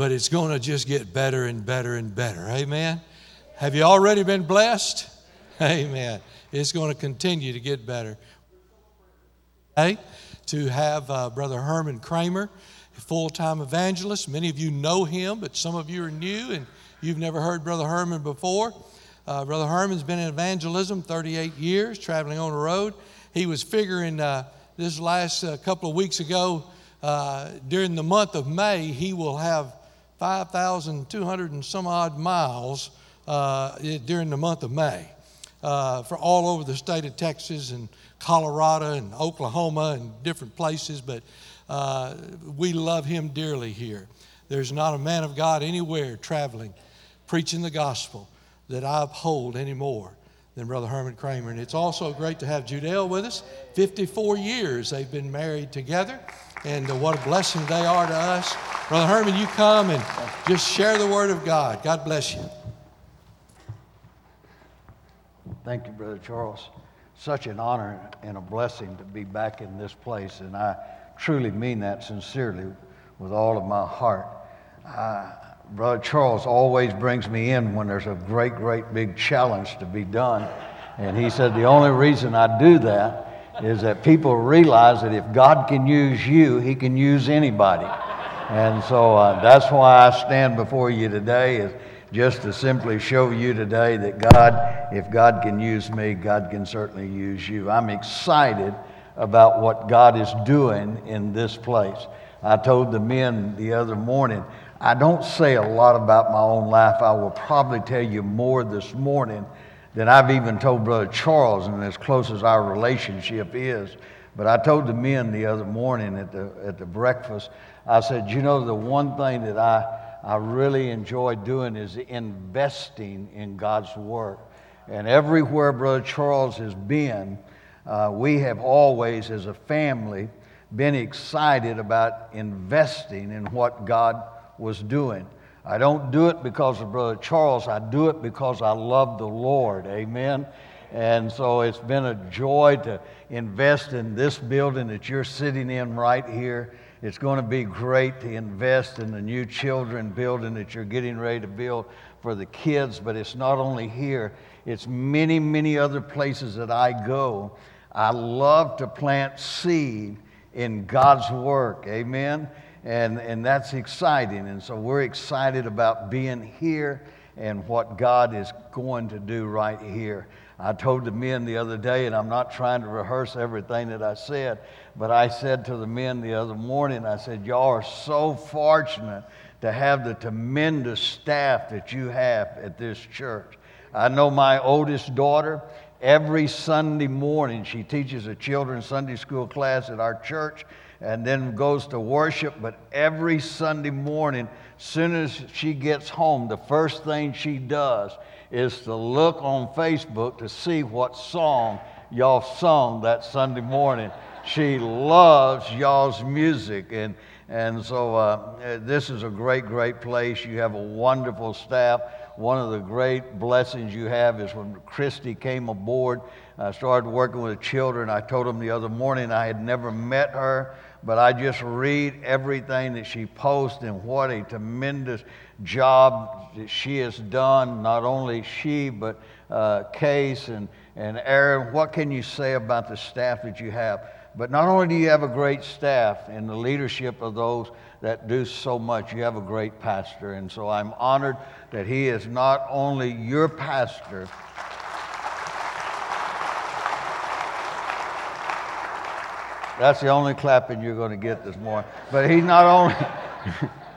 but it's going to just get better and better and better. Amen. Have you already been blessed? Amen. It's going to continue to get better. Hey, to have uh, Brother Herman Cramer, full time evangelist. Many of you know him, but some of you are new and you've never heard Brother Herman before. Uh, Brother Herman's been in evangelism 38 years, traveling on the road. He was figuring uh, this last uh, couple of weeks ago, uh, during the month of May, he will have 5,200 and some odd miles uh, during the month of May uh, for all over the state of Texas and Colorado and Oklahoma and different places. But uh, we love him dearly here. There's not a man of God anywhere traveling, preaching the gospel that I uphold anymore than Brother Herman Cramer. And it's also great to have Judell with us. 54 years they've been married together, and uh, what a blessing they are to us. Brother Herman, you come and just share the word of God. God bless you. Thank you, Brother Charles. Such an honor and a blessing to be back in this place, and I truly mean that sincerely with all of my heart. Brother Charles always brings me in when there's a great, great big challenge to be done. And he said, The only reason I do that is that people realize that if God can use you, he can use anybody. And so uh, that's why I stand before you today, is just to simply show you today that God, if God can use me, God can certainly use you. I'm excited about what God is doing in this place. I told the men the other morning, I don't say a lot about my own life. I will probably tell you more this morning than I've even told Brother Charles, and as close as our relationship is. But I told the men the other morning at the, at the breakfast, I said, you know, the one thing that I, I really enjoy doing is investing in God's work. And everywhere Brother Charles has been, uh, we have always, as a family, been excited about investing in what God was doing. I don't do it because of Brother Charles, I do it because I love the Lord. Amen. And so it's been a joy to invest in this building that you're sitting in right here. It's going to be great to invest in the new children building that you're getting ready to build for the kids, but it's not only here, it's many, many other places that I go. I love to plant seed in God's work. Amen and, and that's exciting. And so we're excited about being here and what God is going to do right here. I told the men the other day, and I'm not trying to rehearse everything that I said, but I said to the men the other morning, I said, Y'all are so fortunate to have the tremendous staff that you have at this church. I know my oldest daughter, every Sunday morning, she teaches a children's Sunday school class at our church and then goes to worship. But every Sunday morning, soon as she gets home, the first thing she does is to look on Facebook to see what song y'all sung that Sunday morning. She loves y'all's music. And, and so uh, this is a great, great place. You have a wonderful staff. One of the great blessings you have is when Christy came aboard, I started working with the children. I told them the other morning I had never met her but I just read everything that she posts and what a tremendous job that she has done. Not only she, but uh, Case and, and Aaron. What can you say about the staff that you have? But not only do you have a great staff and the leadership of those that do so much, you have a great pastor. And so I'm honored that he is not only your pastor, That's the only clapping you're going to get this morning. But he's not only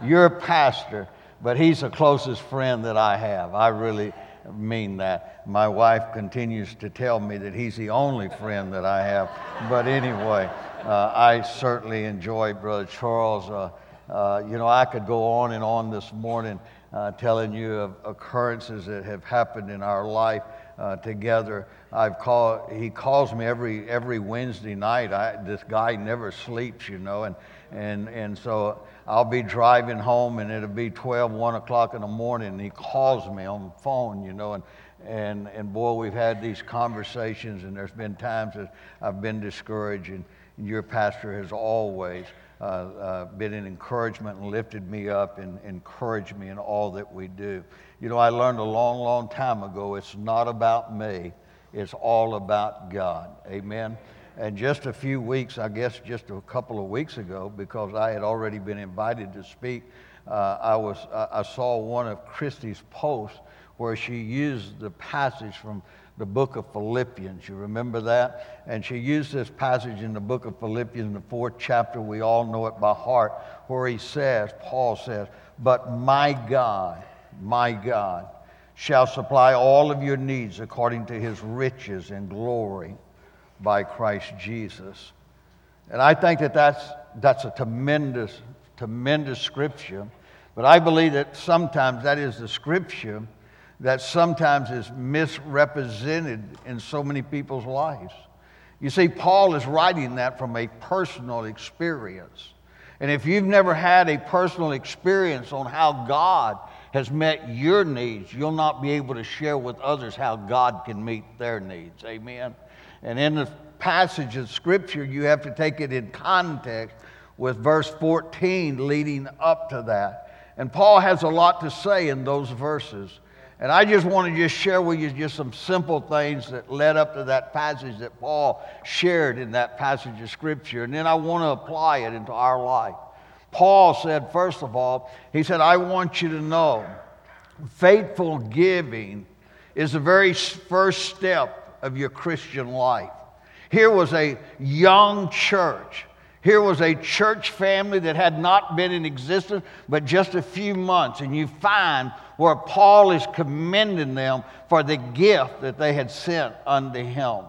your pastor, but he's the closest friend that I have. I really mean that. My wife continues to tell me that he's the only friend that I have. But anyway, uh, I certainly enjoy Brother Charles. Uh, uh, you know, I could go on and on this morning uh, telling you of occurrences that have happened in our life uh, together. I've called, he calls me every, every Wednesday night. I, this guy never sleeps, you know, and, and, and so I'll be driving home and it'll be 12, 1 o'clock in the morning, and he calls me on the phone, you know, and, and, and boy, we've had these conversations, and there's been times that I've been discouraged, and your pastor has always uh, uh, been an encouragement and lifted me up and encouraged me in all that we do. You know, I learned a long, long time ago it's not about me, it's all about God. Amen. And just a few weeks, I guess just a couple of weeks ago, because I had already been invited to speak, uh, I, was, I saw one of Christy's posts where she used the passage from the book of Philippians. You remember that? And she used this passage in the book of Philippians, the fourth chapter. We all know it by heart, where he says, Paul says, But my God, my God, shall supply all of your needs according to his riches and glory by Christ Jesus. And I think that that's, that's a tremendous, tremendous scripture. But I believe that sometimes that is the scripture that sometimes is misrepresented in so many people's lives. You see, Paul is writing that from a personal experience. And if you've never had a personal experience on how God has met your needs, you'll not be able to share with others how God can meet their needs. Amen. And in the passage of Scripture, you have to take it in context with verse 14 leading up to that. And Paul has a lot to say in those verses. And I just want to just share with you just some simple things that led up to that passage that Paul shared in that passage of Scripture. And then I want to apply it into our life. Paul said, first of all, he said, I want you to know faithful giving is the very first step of your Christian life. Here was a young church. Here was a church family that had not been in existence but just a few months. And you find where Paul is commending them for the gift that they had sent unto him.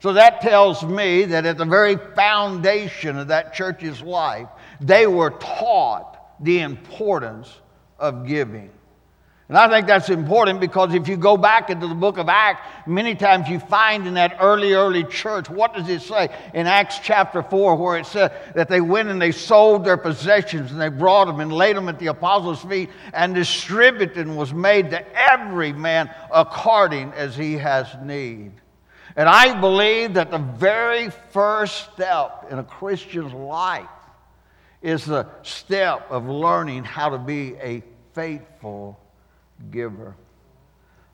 So that tells me that at the very foundation of that church's life, they were taught the importance of giving. And I think that's important because if you go back into the book of Acts, many times you find in that early, early church, what does it say in Acts chapter 4, where it said that they went and they sold their possessions and they brought them and laid them at the apostles' feet, and distributing was made to every man according as he has need. And I believe that the very first step in a Christian's life is the step of learning how to be a faithful giver.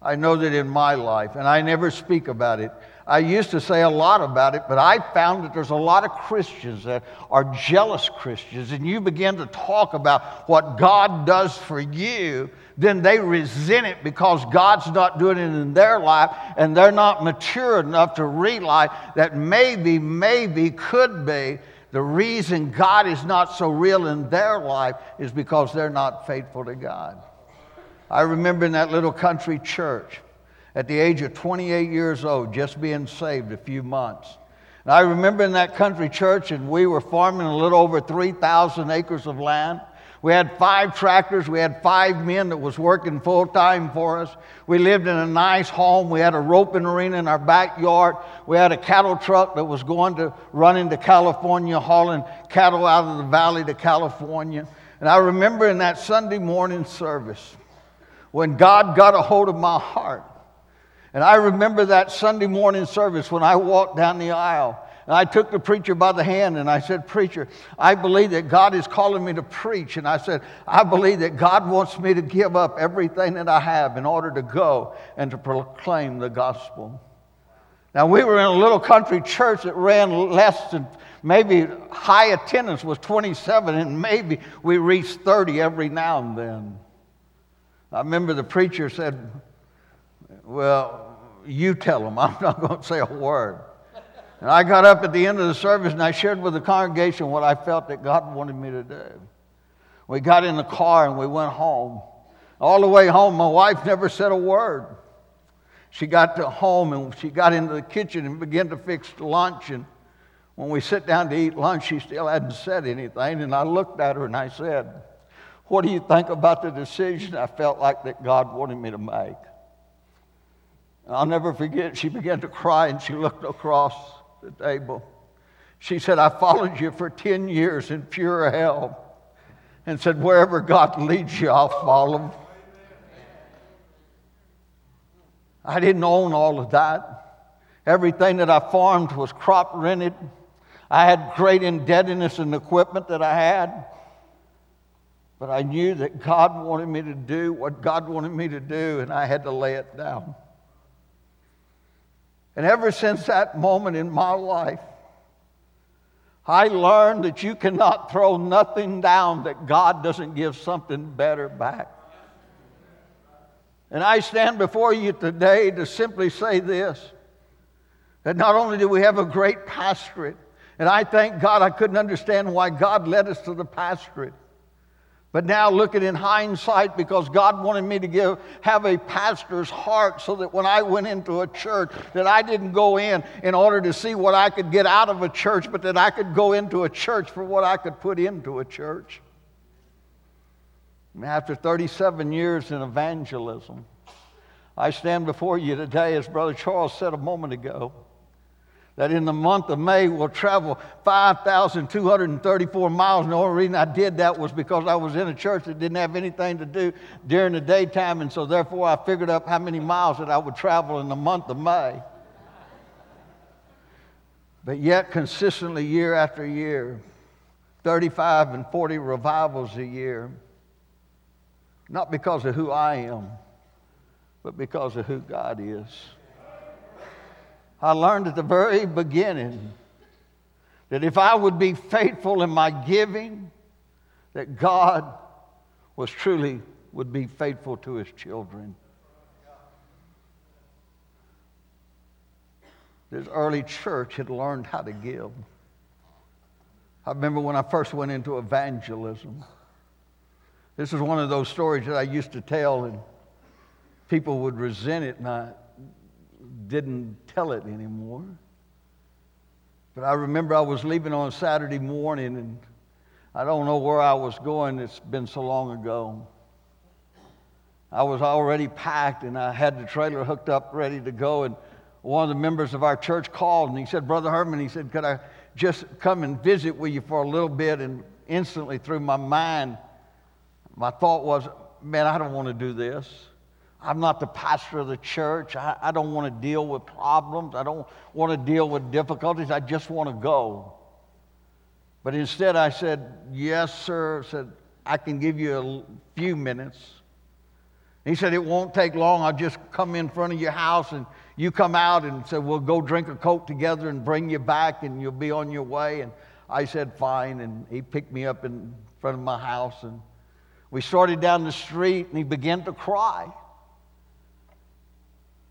I know that in my life, and I never speak about it. I used to say a lot about it, but I found that there's a lot of Christians that are jealous Christians, and you begin to talk about what God does for you, then they resent it because God's not doing it in their life, and they're not mature enough to realize that maybe, maybe, could be the reason God is not so real in their life is because they're not faithful to God. I remember in that little country church at the age of 28 years old, just being saved a few months. And I remember in that country church, and we were farming a little over 3,000 acres of land. We had five tractors. We had five men that was working full time for us. We lived in a nice home. We had a roping arena in our backyard. We had a cattle truck that was going to run into California, hauling cattle out of the valley to California. And I remember in that Sunday morning service, when God got a hold of my heart. And I remember that Sunday morning service when I walked down the aisle. And I took the preacher by the hand and I said, Preacher, I believe that God is calling me to preach. And I said, I believe that God wants me to give up everything that I have in order to go and to proclaim the gospel. Now, we were in a little country church that ran less than maybe high attendance was 27, and maybe we reached 30 every now and then. I remember the preacher said, Well, you tell them. I'm not going to say a word. And I got up at the end of the service and I shared with the congregation what I felt that God wanted me to do. We got in the car and we went home. All the way home, my wife never said a word. She got to home and she got into the kitchen and began to fix lunch. And when we sit down to eat lunch, she still hadn't said anything. And I looked at her and I said, what do you think about the decision I felt like that God wanted me to make? I'll never forget, she began to cry and she looked across the table. She said, I followed you for 10 years in pure hell and said, Wherever God leads you, I'll follow. I didn't own all of that. Everything that I farmed was crop rented. I had great indebtedness in equipment that I had. But I knew that God wanted me to do what God wanted me to do, and I had to lay it down. And ever since that moment in my life, I learned that you cannot throw nothing down that God doesn't give something better back. And I stand before you today to simply say this that not only do we have a great pastorate, and I thank God I couldn't understand why God led us to the pastorate. But now looking in hindsight, because God wanted me to give, have a pastor's heart so that when I went into a church, that I didn't go in in order to see what I could get out of a church, but that I could go into a church for what I could put into a church. And after 37 years in evangelism, I stand before you today, as Brother Charles said a moment ago that in the month of May we'll travel 5,234 miles. And the only reason I did that was because I was in a church that didn't have anything to do during the daytime. And so therefore I figured up how many miles that I would travel in the month of May. But yet, consistently, year after year, 35 and 40 revivals a year, not because of who I am, but because of who God is. I learned at the very beginning that if I would be faithful in my giving, that God was truly would be faithful to his children. This early church had learned how to give. I remember when I first went into evangelism. This is one of those stories that I used to tell, and people would resent it, and I, didn't tell it anymore. But I remember I was leaving on Saturday morning, and I don't know where I was going. It's been so long ago. I was already packed, and I had the trailer hooked up, ready to go. And one of the members of our church called, and he said, Brother Herman, he said, Could I just come and visit with you for a little bit? And instantly, through my mind, my thought was, Man, I don't want to do this. I'm not the pastor of the church. I, I don't want to deal with problems. I don't want to deal with difficulties. I just want to go. But instead, I said, Yes, sir. I said, I can give you a few minutes. He said, It won't take long. I'll just come in front of your house and you come out and say, We'll go drink a Coke together and bring you back and you'll be on your way. And I said, Fine. And he picked me up in front of my house and we started down the street and he began to cry.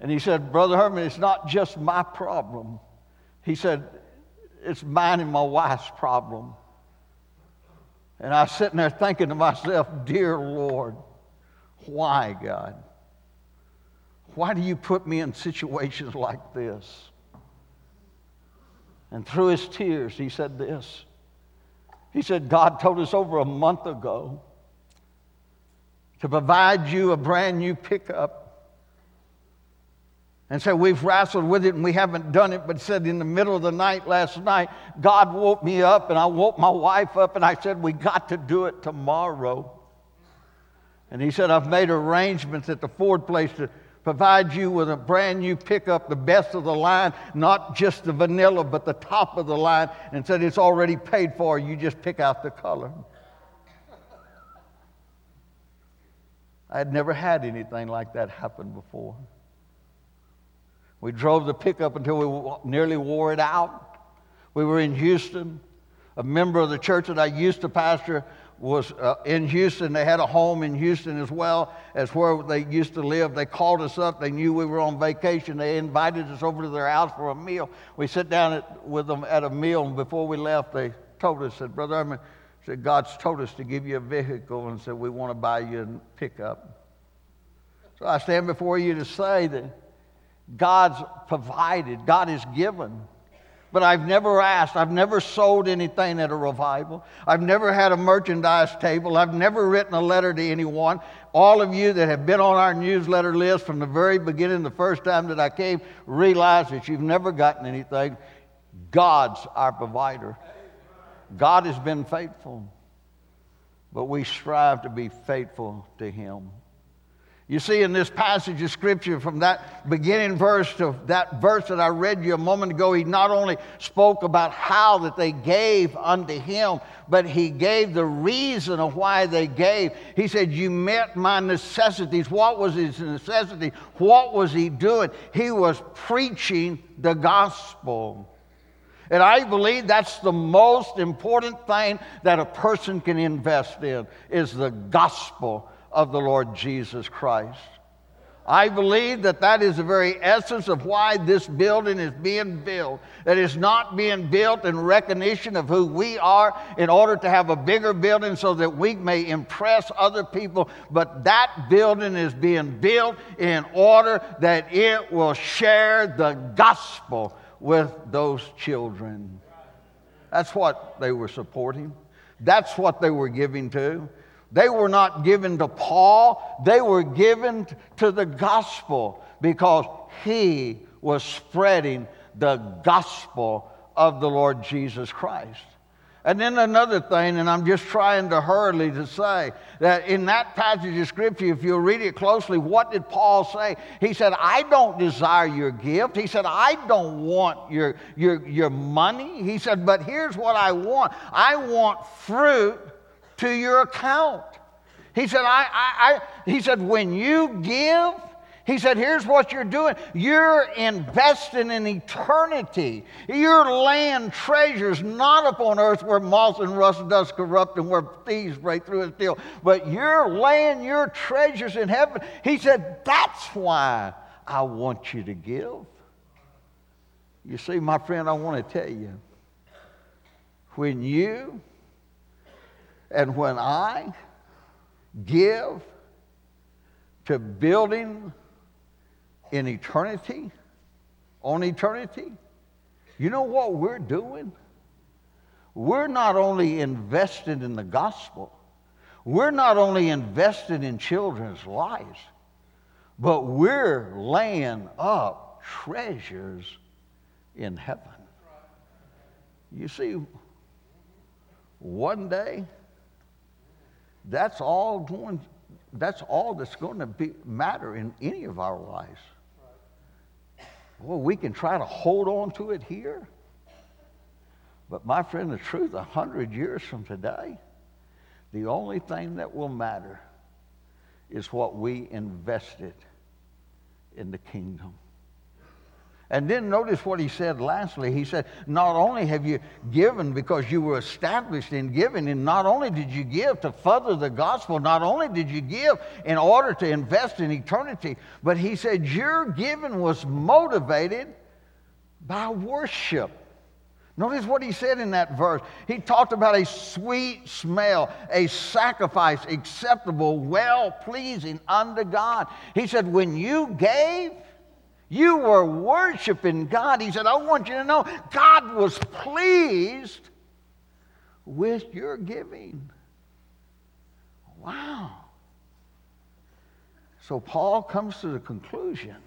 And he said, Brother Herman, it's not just my problem. He said, it's mine and my wife's problem. And I was sitting there thinking to myself, Dear Lord, why, God? Why do you put me in situations like this? And through his tears, he said this. He said, God told us over a month ago to provide you a brand new pickup and so we've wrestled with it and we haven't done it, but said in the middle of the night last night, God woke me up and I woke my wife up and I said, We got to do it tomorrow. And he said, I've made arrangements at the Ford place to provide you with a brand new pickup, the best of the line, not just the vanilla, but the top of the line, and said, It's already paid for. You just pick out the color. I had never had anything like that happen before. We drove the pickup until we nearly wore it out. We were in Houston. A member of the church that I used to pastor was uh, in Houston. They had a home in Houston as well as where they used to live. They called us up. They knew we were on vacation. They invited us over to their house for a meal. We sat down at, with them at a meal, and before we left, they told us, said, Brother Herman, said, God's told us to give you a vehicle and said, we want to buy you a pickup. So I stand before you to say that God's provided, God has given. But I've never asked, I've never sold anything at a revival. I've never had a merchandise table. I've never written a letter to anyone. All of you that have been on our newsletter list from the very beginning, the first time that I came, realize that you've never gotten anything. God's our provider. God has been faithful, but we strive to be faithful to Him. You see, in this passage of scripture, from that beginning verse to that verse that I read you a moment ago, he not only spoke about how that they gave unto him, but he gave the reason of why they gave. He said, You met my necessities. What was his necessity? What was he doing? He was preaching the gospel. And I believe that's the most important thing that a person can invest in is the gospel of the Lord Jesus Christ. I believe that that is the very essence of why this building is being built. That it's not being built in recognition of who we are in order to have a bigger building so that we may impress other people, but that building is being built in order that it will share the gospel with those children. That's what they were supporting, that's what they were giving to. They were not given to Paul, they were given to the gospel because he was spreading the gospel of the Lord Jesus Christ. And then another thing, and I'm just trying to hurriedly to say that in that passage of scripture, if you read it closely, what did Paul say? He said, I don't desire your gift. He said, I don't want your, your, your money. He said, but here's what I want I want fruit to your account. He said, I, I, I, he said, when you give, he said, here's what you're doing. You're investing in eternity. You're laying treasures not upon earth where moth and rust does corrupt and where thieves break through and steal, but you're laying your treasures in heaven. He said, that's why I want you to give. You see, my friend, I want to tell you, when you and when I give to building in eternity, on eternity, you know what we're doing? We're not only invested in the gospel, we're not only invested in children's lives, but we're laying up treasures in heaven. You see, one day, that's all going, that's all that's going to be, matter in any of our lives. Well, we can try to hold on to it here. But my friend, the truth, a hundred years from today, the only thing that will matter is what we invested in the kingdom. And then notice what he said lastly. He said, Not only have you given because you were established in giving, and not only did you give to further the gospel, not only did you give in order to invest in eternity, but he said your giving was motivated by worship. Notice what he said in that verse. He talked about a sweet smell, a sacrifice acceptable, well pleasing unto God. He said, When you gave, you were worshiping God. He said, I want you to know God was pleased with your giving. Wow. So Paul comes to the conclusion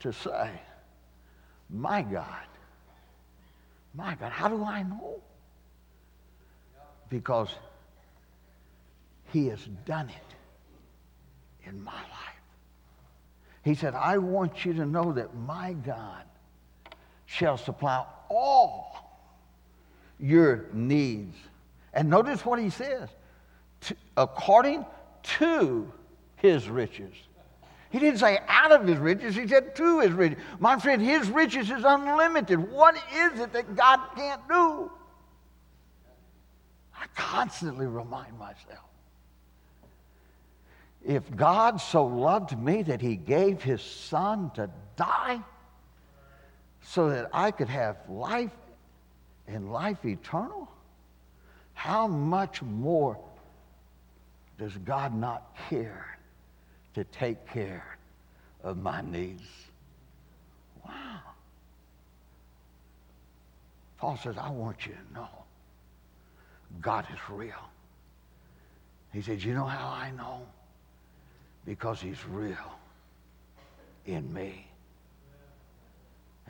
to say, My God, my God, how do I know? Because he has done it in my life. He said, I want you to know that my God shall supply all your needs. And notice what he says according to his riches. He didn't say out of his riches, he said to his riches. My friend, his riches is unlimited. What is it that God can't do? I constantly remind myself if God so loved me that he gave his son to die so that I could have life and life eternal, how much more does God not care to take care of my needs? Wow. Paul says, I want you to know God is real. He says, You know how I know? Because he's real in me.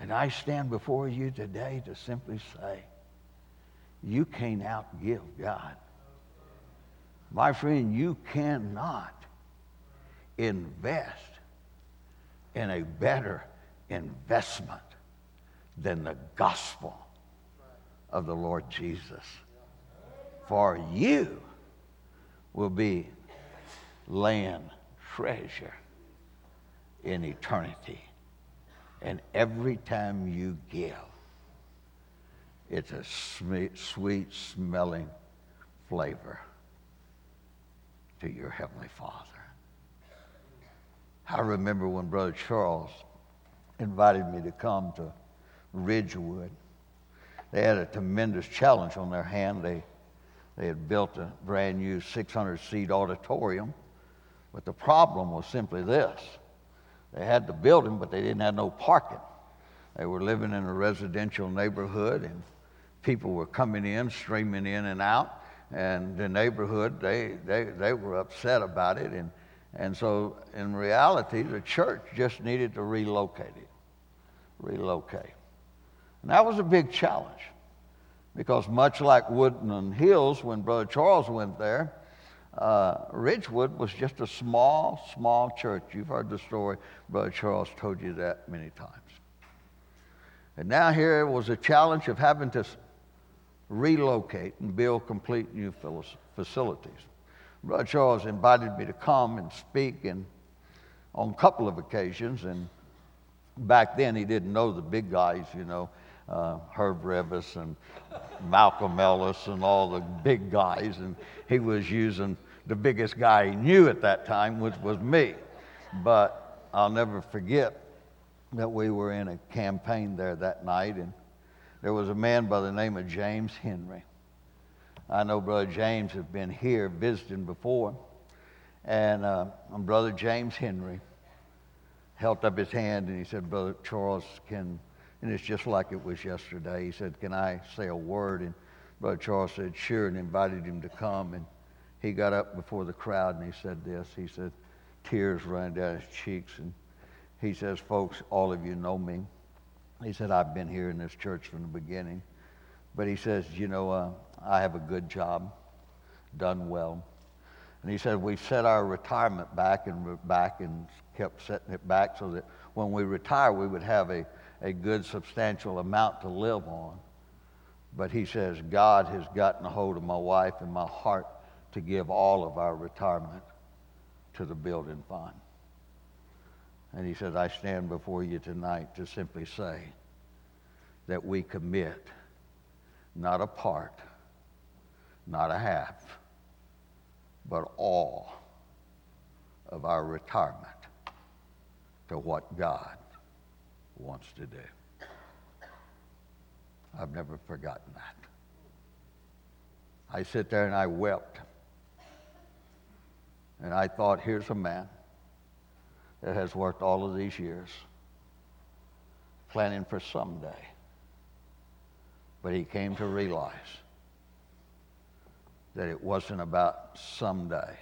And I stand before you today to simply say, you can't outgive God. My friend, you cannot invest in a better investment than the gospel of the Lord Jesus. For you will be laying treasure in eternity. And every time you give, it's a sweet sweet smelling flavor to your Heavenly Father. I remember when Brother Charles invited me to come to Ridgewood. They had a tremendous challenge on their hand. They, they had built a brand new 600 seat auditorium, but the problem was simply this they had the building, but they didn't have no parking. They were living in a residential neighborhood, and people were coming in, streaming in and out. And the neighborhood, they, they, they were upset about it. And, and so, in reality, the church just needed to relocate it. Relocate. And that was a big challenge because, much like Woodland Hills, when Brother Charles went there, uh, Ridgewood was just a small, small church. You've heard the story. Brother Charles told you that many times. And now here was a challenge of having to relocate and build complete new facilities. Brother Charles invited me to come and speak and on a couple of occasions. And back then, he didn't know the big guys, you know, uh, Herb Reavis and Malcolm Ellis and all the big guys. And he was using the biggest guy he knew at that time, which was me. But I'll never forget that we were in a campaign there that night, and there was a man by the name of James Henry. I know Brother James has been here visiting before, and uh, Brother James Henry held up his hand and he said, Brother Charles, can, and it's just like it was yesterday. He said, Can I say a word? And Brother Charles said, Sure, and invited him to come. And he got up before the crowd and he said this. He said, tears running down his cheeks. And he says, Folks, all of you know me. He said, I've been here in this church from the beginning. But he says, You know, uh, I have a good job, done well. And he said, We've set our retirement back and back and kept setting it back so that when we retire, we would have a, a good, substantial amount to live on. But he says, God has gotten a hold of my wife and my heart to give all of our retirement to the building fund. And he said, I stand before you tonight to simply say that we commit not a part, not a half, but all of our retirement to what God wants to do. I've never forgotten that. I sit there and I wept and I thought, here's a man that has worked all of these years planning for someday. But he came to realize that it wasn't about someday,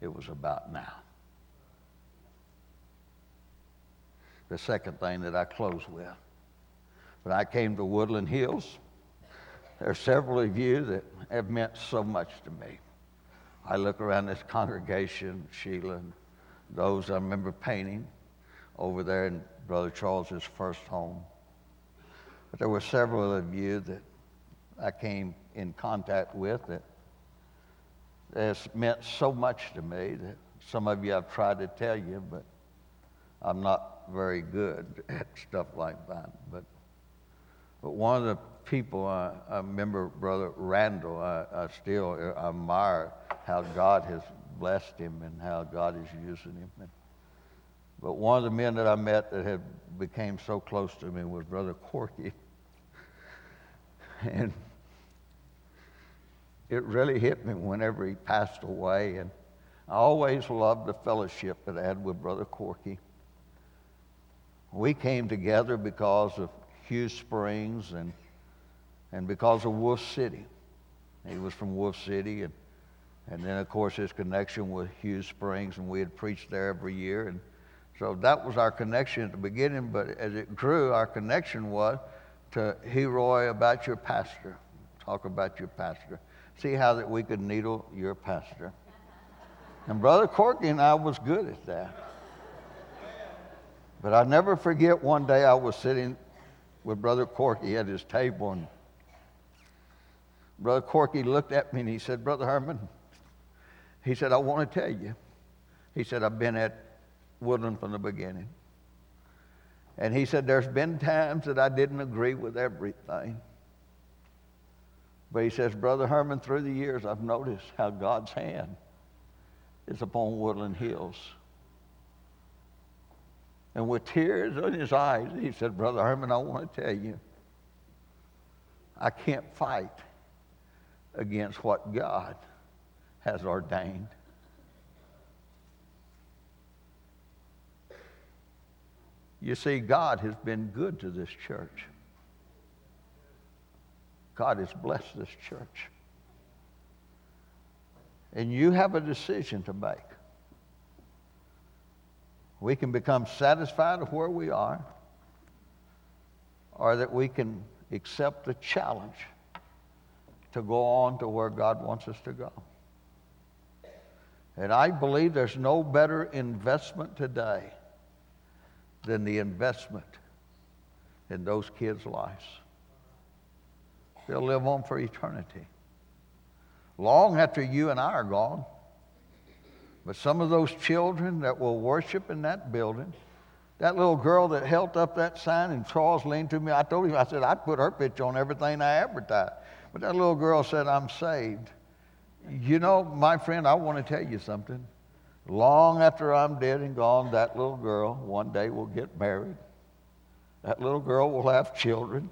it was about now. The second thing that I close with when I came to Woodland Hills, there are several of you that have meant so much to me. I look around this congregation, Sheila, and those I remember painting over there in Brother Charles's first home. But there were several of you that I came in contact with that has meant so much to me that some of you I've tried to tell you, but I'm not very good at stuff like that. But, but one of the people I, I remember, Brother Randall, I, I still admire how God has blessed him and how God is using him. And, but one of the men that I met that had became so close to me was Brother Corky. And it really hit me whenever he passed away. And I always loved the fellowship that I had with Brother Corky. We came together because of Hughes Springs and, and because of Wolf City. He was from Wolf City, and and then, of course, his connection with Hughes Springs, and we had preached there every year. And so that was our connection at the beginning, but as it grew, our connection was to Heroy about your pastor. Talk about your pastor. See how that we could needle your pastor. And Brother Corky and I was good at that. But I never forget one day I was sitting with Brother Corky at his table, and Brother Corky looked at me and he said, Brother Herman, he said, I want to tell you. He said, I've been at Woodland from the beginning. And he said, There's been times that I didn't agree with everything. But he says, Brother Herman, through the years, I've noticed how God's hand is upon Woodland Hills. And with tears in his eyes, he said, Brother Herman, I want to tell you, I can't fight against what God has ordained. You see, God has been good to this church. God has blessed this church. And you have a decision to make. We can become satisfied of where we are, or that we can accept the challenge to go on to where God wants us to go. And I believe there's no better investment today than the investment in those kids' lives. They'll live on for eternity. Long after you and I are gone. But some of those children that will worship in that building, that little girl that held up that sign and Charles leaned to me, I told him, I said, I'd put her picture on everything I advertise. But that little girl said, I'm saved. You know, my friend, I want to tell you something. Long after I'm dead and gone, that little girl one day will get married. That little girl will have children,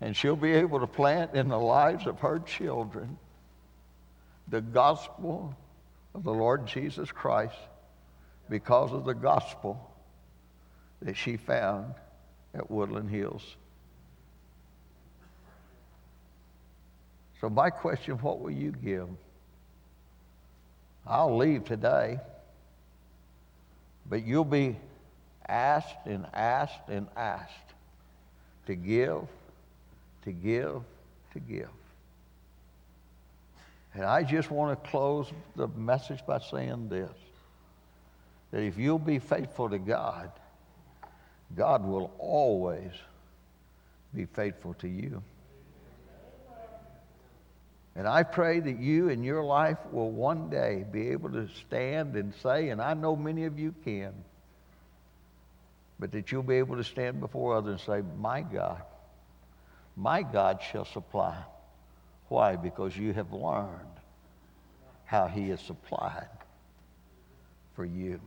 and she'll be able to plant in the lives of her children the gospel of the Lord Jesus Christ because of the gospel that she found at Woodland Hills. So, my question what will you give? I'll leave today. But you'll be asked and asked and asked to give, to give, to give. And I just want to close the message by saying this that if you'll be faithful to God, God will always be faithful to you. And I pray that you in your life will one day be able to stand and say, and I know many of you can, but that you'll be able to stand before others and say, My God, my God shall supply. Why? Because you have learned how He has supplied for you.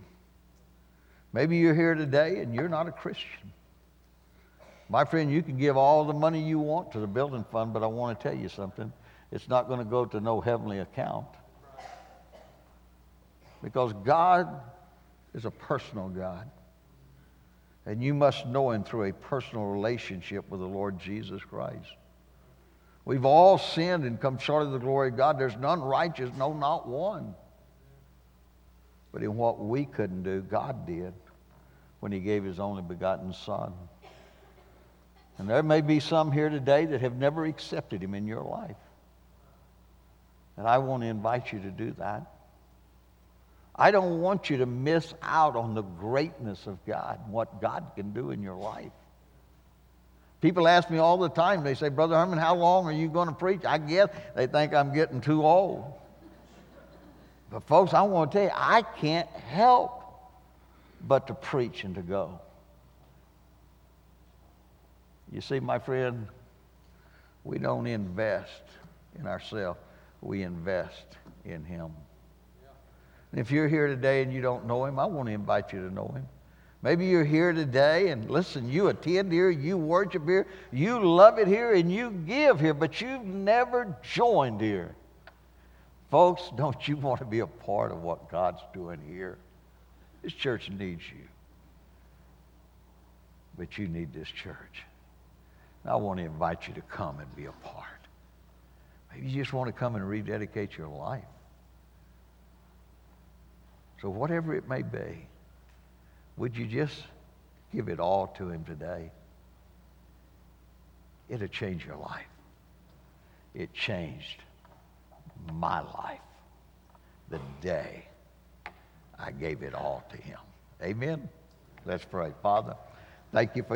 Maybe you're here today and you're not a Christian. My friend, you can give all the money you want to the building fund, but I want to tell you something it's not going to go to no heavenly account. Because God is a personal God. And you must know Him through a personal relationship with the Lord Jesus Christ. We've all sinned and come short of the glory of God. There's none righteous, no, not one. But in what we couldn't do, God did when He gave His only begotten Son. And there may be some here today that have never accepted Him in your life. And I want to invite you to do that. I don't want you to miss out on the greatness of God and what God can do in your life. People ask me all the time, they say, Brother Herman, how long are you going to preach? I guess they think I'm getting too old. But, folks, I want to tell you, I can't help but to preach and to go. You see, my friend, we don't invest in ourselves we invest in Him. And if you're here today and you don't know Him, I want to invite you to know Him. Maybe you're here today and listen, you attend here, you worship here, you love it here, and you give here, but you've never joined here. Folks, don't you want to be a part of what God's doing here? This church needs you. But you need this church. And I want to invite you to come and be a part. Maybe you just want to come and rededicate your life. So, whatever it may be, would you just give it all to Him today? It'll change your life. It changed my life the day I gave it all to him. Amen. Let's pray. Father, thank you for your